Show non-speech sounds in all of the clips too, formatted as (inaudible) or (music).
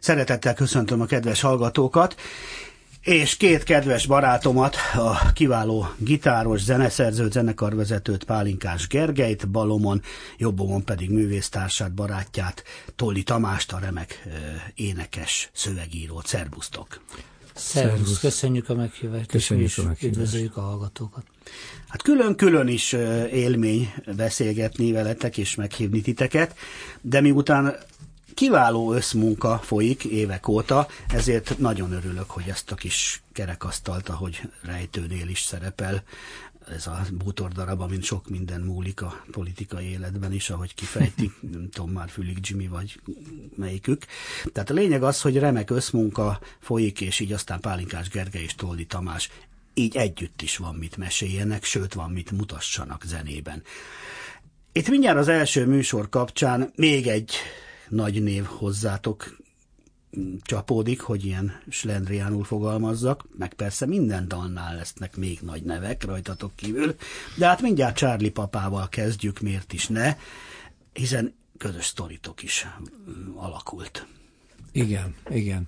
Szeretettel köszöntöm a kedves hallgatókat, és két kedves barátomat, a kiváló gitáros, zeneszerzőt, zenekarvezetőt Pálinkás Gergelyt, balomon, jobbomon pedig művésztársát, barátját, Tolli Tamást, a remek énekes szövegírót. Szerbusztok! Szervusz, köszönjük a meghívást, köszönjük a meghívást. üdvözöljük a hallgatókat. Hát külön-külön is élmény beszélgetni veletek és meghívni titeket, de miután kiváló összmunka folyik évek óta, ezért nagyon örülök, hogy ezt a kis kerekasztalt, ahogy rejtőnél is szerepel, ez a bútor darab, amin sok minden múlik a politikai életben is, ahogy kifejti, (laughs) nem tudom már Fülig Jimmy vagy melyikük. Tehát a lényeg az, hogy remek összmunka folyik, és így aztán Pálinkás Gergely és Toldi Tamás így együtt is van mit meséljenek, sőt van mit mutassanak zenében. Itt mindjárt az első műsor kapcsán még egy nagy név hozzátok csapódik, hogy ilyen slendriánul fogalmazzak, meg persze minden dalnál lesznek még nagy nevek rajtatok kívül, de hát mindjárt Charlie papával kezdjük, miért is ne, hiszen közös sztoritok is alakult. Igen, igen.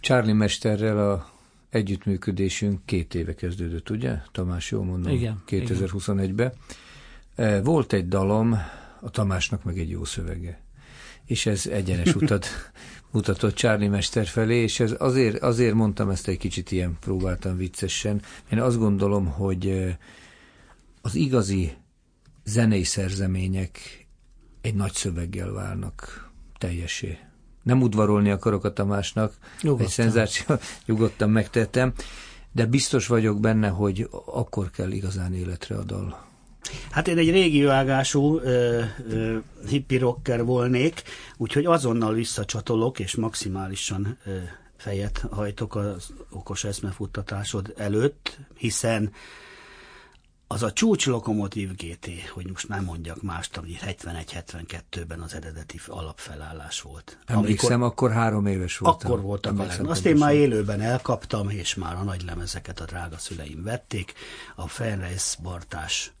Charlie mesterrel a együttműködésünk két éve kezdődött, ugye? Tamás, jól mondom? Igen. 2021-ben. Volt egy dalom, a Tamásnak meg egy jó szövege. És ez egyenes utat (laughs) mutatott Charlie Mester felé, és ez azért, azért mondtam ezt egy kicsit ilyen, próbáltam viccesen. Én azt gondolom, hogy az igazi zenei szerzemények egy nagy szöveggel válnak teljesé. Nem udvarolni akarok a Tamásnak, Nyugodtan. egy szenzáció, (laughs) nyugodtan megtettem, de biztos vagyok benne, hogy akkor kell igazán életre a dal. Hát én egy régi vágású ö, ö, hippi rocker volnék, úgyhogy azonnal visszacsatolok, és maximálisan ö, fejet hajtok az okos eszmefuttatásod előtt, hiszen az a csúcs lokomotív GT, hogy most nem mondjak mást, ami 71-72-ben az eredeti alapfelállás volt. Emlékszem, amikor, akkor három éves voltam. Akkor voltak a Azt én már élőben elkaptam, és már a nagy lemezeket a drága szüleim vették. A Fenreis Bartás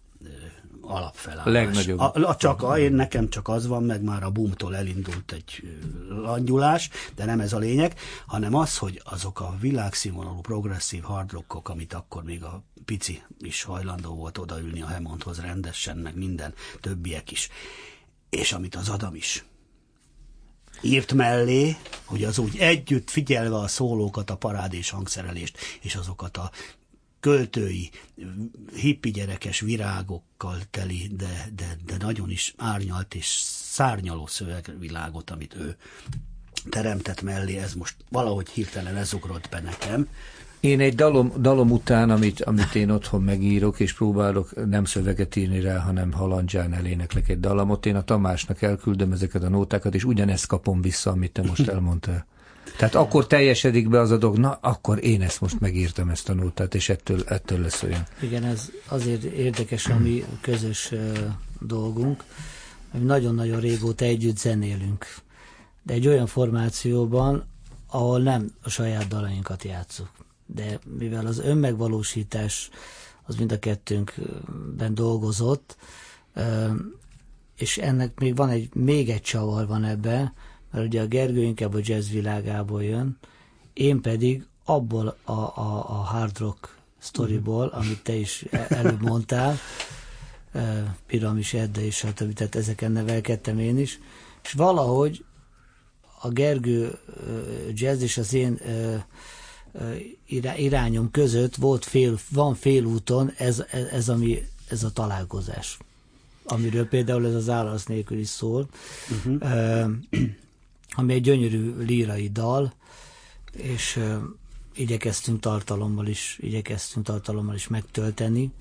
alapfelállás. Legnagyobb. A, a, csak a, én nekem csak az van, meg már a boomtól elindult egy langyulás, de nem ez a lényeg, hanem az, hogy azok a világszínvonalú progresszív hardrockok, amit akkor még a pici is hajlandó volt odaülni a Hemondhoz rendesen, meg minden többiek is, és amit az Adam is írt mellé, hogy az úgy együtt figyelve a szólókat, a parádés hangszerelést, és azokat a költői, hippi gyerekes virágokkal teli, de, de, de nagyon is árnyalt és szárnyaló szövegvilágot, amit ő teremtett mellé, ez most valahogy hirtelen ez ugrott be nekem. Én egy dalom, dalom után, amit, amit én otthon megírok, és próbálok nem szöveget írni rá, hanem halandzsán eléneklek egy dallamot, én a Tamásnak elküldöm ezeket a nótákat, és ugyanezt kapom vissza, amit te most (laughs) elmondtál. Tehát akkor teljesedik be az a dolog, na akkor én ezt most megírtam ezt a nótát, és ettől, ettől lesz olyan. Igen, ez azért érdekes a mi közös dolgunk, hogy nagyon-nagyon régóta együtt zenélünk. De egy olyan formációban, ahol nem a saját dalainkat játszuk. De mivel az önmegvalósítás az mind a kettőnkben dolgozott, és ennek még van egy, még egy csavar van ebbe, mert ugye a Gergő inkább a jazz világából jön, én pedig abból a, a, a hard rock sztoriból, mm. amit te is e, előbb mondtál, e, Piramis Edde és stb. Tehát ezeken nevelkedtem én is, és valahogy a Gergő e, jazz és az én irányom között volt fél, van félúton ez, ez, ez, ami, ez a találkozás amiről például ez az állasz nélkül is szól. Uh-huh ami egy gyönyörű lírai dal, és uh, igyekeztünk tartalommal is, igyekeztünk tartalommal is megtölteni.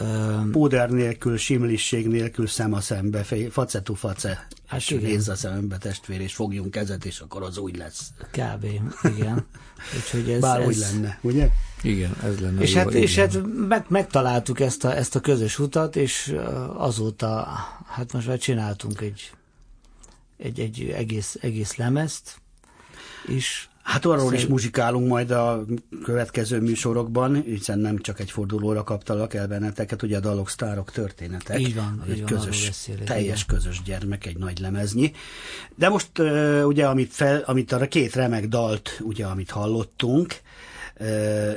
Uh, Púder nélkül, simlisség nélkül szem a szembe, facetu face, hát és nézz a szemembe testvér, és fogjunk kezet, és akkor az úgy lesz. Kb. igen. (laughs) Úgyhogy ez, Bár ez... úgy lenne, ugye? Igen, ez lenne. És jó, hát, és hát meg, megtaláltuk ezt a, ezt a közös utat, és azóta, hát most már csináltunk egy egy, egy egész, egész lemezt is. Hát arról Szerint... is muzsikálunk majd a következő műsorokban, hiszen nem csak egy fordulóra kaptalak el benneteket, ugye a dalok, sztárok, történetek. Így van, egy így közös, beszélek, teljes igen. közös gyermek, egy nagy lemeznyi. De most uh, ugye, amit, fel, amit a két remek dalt, ugye, amit hallottunk, uh,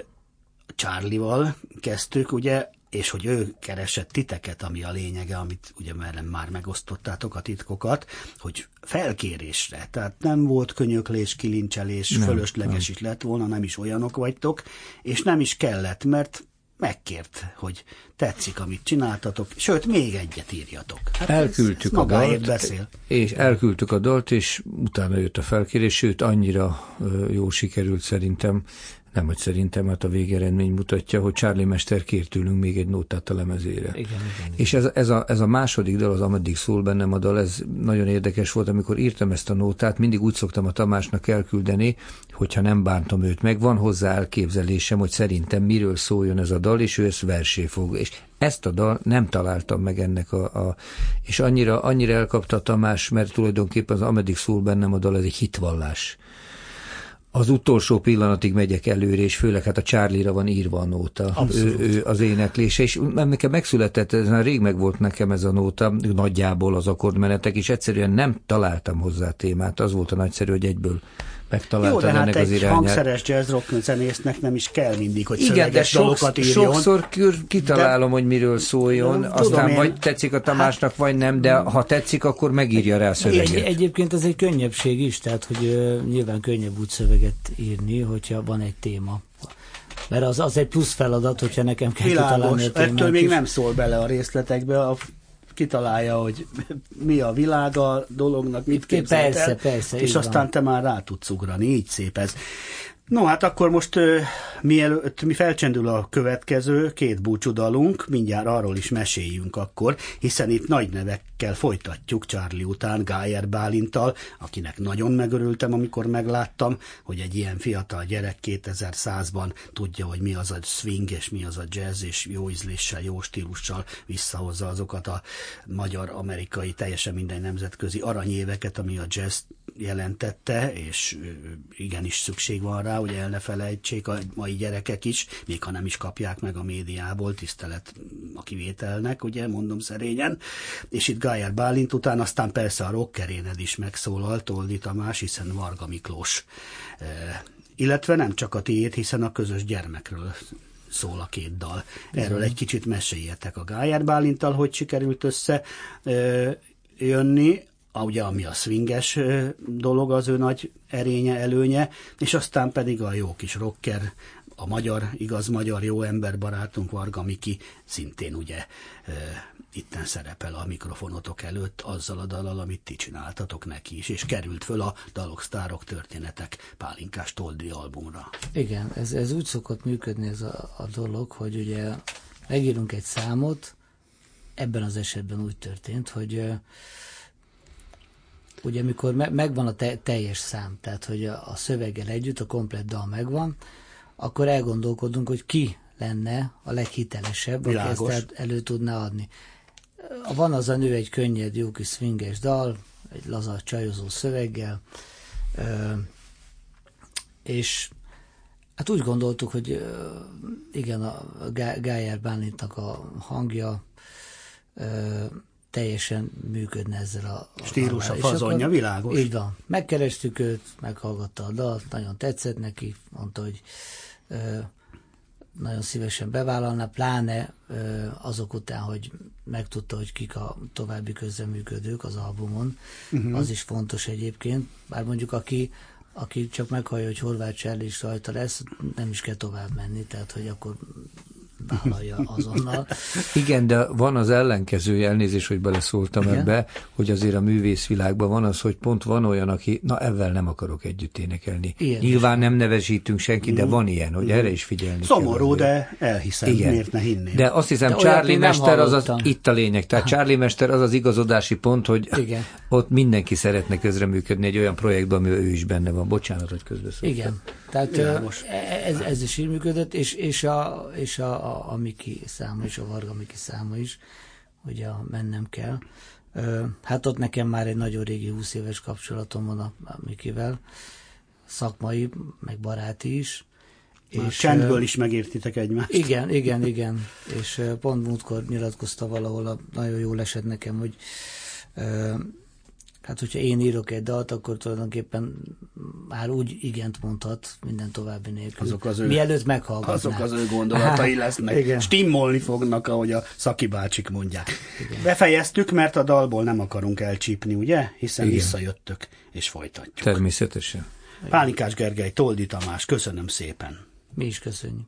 Charlie-val kezdtük, ugye és hogy ő keresett titeket, ami a lényege, amit ugye velem már megosztottátok a titkokat, hogy felkérésre, tehát nem volt könyöklés, kilincselés, nem, fölösleges nem. is lett volna, nem is olyanok vagytok, és nem is kellett, mert megkért, hogy tetszik, amit csináltatok, sőt, még egyet írjatok. Hát elküldtük ez, ez a dalt, beszél. és elküldtük a dalt, és utána jött a felkérés, sőt, annyira jó sikerült szerintem, nem, hogy szerintem hát a végeredmény mutatja, hogy Charlie Mester kért tőlünk még egy nótát a lemezére. Igen, igen, igen. És ez, ez, a, ez a második dal, az Ameddig szól bennem a dal, ez nagyon érdekes volt, amikor írtam ezt a nótát, mindig úgy szoktam a Tamásnak elküldeni, hogyha nem bántom őt meg, van hozzá elképzelésem, hogy szerintem miről szóljon ez a dal, és ő ezt versé fog. És ezt a dal nem találtam meg ennek a, a és annyira, annyira elkapta a Tamás, mert tulajdonképpen az Ameddig szól bennem a dal, ez egy hitvallás az utolsó pillanatig megyek előre, és főleg hát a Charlie-ra van írva a nóta, ő, ő az éneklése, és nekem megszületett, ez már rég meg volt nekem ez a nóta, nagyjából az akkordmenetek, és egyszerűen nem találtam hozzá témát, az volt a nagyszerű, hogy egyből megtaláltad Jó, de hát ennek egy az irányát. hangszeres jazz rock zenésznek nem is kell mindig, hogy Igen, de sokszor, írjon. sokszor kitalálom, de, hogy miről szóljon, tudom aztán én, vagy tetszik a Tamásnak, hát, vagy nem, de ha tetszik, akkor megírja rá a szöveget. Egy, egyébként ez egy könnyebbség is, tehát hogy uh, nyilván könnyebb úgy szöveget írni, hogyha van egy téma. Mert az, az egy plusz feladat, hogyha nekem kell Világos, kitalálni a témát ettől még is. nem szól bele a részletekbe, a kitalálja, hogy mi a világ a dolognak, mit képzel Persze, persze. És aztán van. te már rá tudsz ugrani, így szép ez. No, hát akkor most mielőtt mi felcsendül a következő két búcsudalunk, mindjárt arról is meséljünk akkor, hiszen itt nagy nevekkel folytatjuk Charlie után, Gájer Bálintal, akinek nagyon megörültem, amikor megláttam, hogy egy ilyen fiatal gyerek 2100-ban tudja, hogy mi az a swing, és mi az a jazz, és jó ízléssel, jó stílussal visszahozza azokat a magyar-amerikai, teljesen minden nemzetközi aranyéveket, ami a jazz jelentette, és igenis szükség van rá, hogy el ne felejtsék a mai gyerekek is, még ha nem is kapják meg a médiából, tisztelet a kivételnek, ugye, mondom szerényen. És itt Gájer Bálint után aztán persze a rockeréned is megszólalt, Toldi Tamás, hiszen Varga Miklós. E, illetve nem csak a tiét, hiszen a közös gyermekről szól a két dal. Erről egy kicsit meséljetek a Gájer Bálintal, hogy sikerült össze e, jönni, ugye ami a swinges dolog az ő nagy erénye, előnye, és aztán pedig a jó kis rocker, a magyar, igaz magyar jó ember barátunk Varga Miki szintén ugye itten szerepel a mikrofonotok előtt azzal a dalal, amit ti csináltatok neki is, és került föl a Dalok, Sztárok, Történetek Pálinkás Toldri albumra. Igen, ez, ez úgy szokott működni ez a, a dolog, hogy ugye megírunk egy számot, ebben az esetben úgy történt, hogy ugye amikor me- megvan a te- teljes szám, tehát hogy a, a szöveggel együtt a komplet dal megvan, akkor elgondolkodunk, hogy ki lenne a leghitelesebb, Világos. aki ezt elő tudná adni. Van az a nő egy könnyed, jó kis swinges dal, egy laza csajozó szöveggel, és hát úgy gondoltuk, hogy igen, a Gájer Bálintnak a hangja teljesen működne ezzel a... Stílus, a fazonja, világos. Így van. Megkerestük őt, meghallgatta a dalt, nagyon tetszett neki, mondta, hogy ö, nagyon szívesen bevállalna, pláne ö, azok után, hogy megtudta, hogy kik a további közreműködők az albumon. Uh-huh. Az is fontos egyébként, bár mondjuk aki aki csak meghallja, hogy Horváth Cserli is rajta lesz, nem is kell tovább menni, tehát hogy akkor vállalja azonnal. Igen, de van az ellenkező elnézés, hogy beleszóltam Igen? ebbe, hogy azért a művészvilágban van az, hogy pont van olyan, aki, na ebben nem akarok együtt énekelni. Ilyen Nyilván nem nevesítünk senki, de van ilyen, hogy erre is figyelni Szomorú, kell. de elhiszem, Igen. miért ne hinnék. De azt hiszem, de Charlie Mester az, az itt a lényeg. Tehát Charlie Mester az az igazodási pont, hogy Igen. (laughs) ott mindenki szeretne közreműködni egy olyan projektben, amivel ő is benne van. Bocsánat, hogy közbeszóltam. Igen. Tehát e- ez, ez is így működött, és, és, a, és a, a, a Miki száma is, a Varga Miki száma is, hogy a mennem kell. Hát ott nekem már egy nagyon régi 20 éves kapcsolatom van a, a Mikivel, szakmai, meg baráti is. Már és csendből is megértitek egymást. Igen, igen, igen. És pont múltkor nyilatkozta valahol, nagyon jól esett nekem, hogy hát hogyha én írok egy dalt, akkor tulajdonképpen már úgy igent mondhat minden további nélkül. Azok az ő, Mielőtt meghallgatná. Azok az ő gondolatai (laughs) lesznek. Igen. Stimmolni fognak, ahogy a szaki bácsik mondják. Igen. Befejeztük, mert a dalból nem akarunk elcsípni, ugye? Hiszen Igen. visszajöttök, és folytatjuk. Természetesen. Pálinkás Gergely, Toldi Tamás, köszönöm szépen. Mi is köszönjük.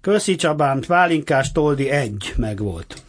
Köszi Csabám, Pálinkás Toldi egy meg volt.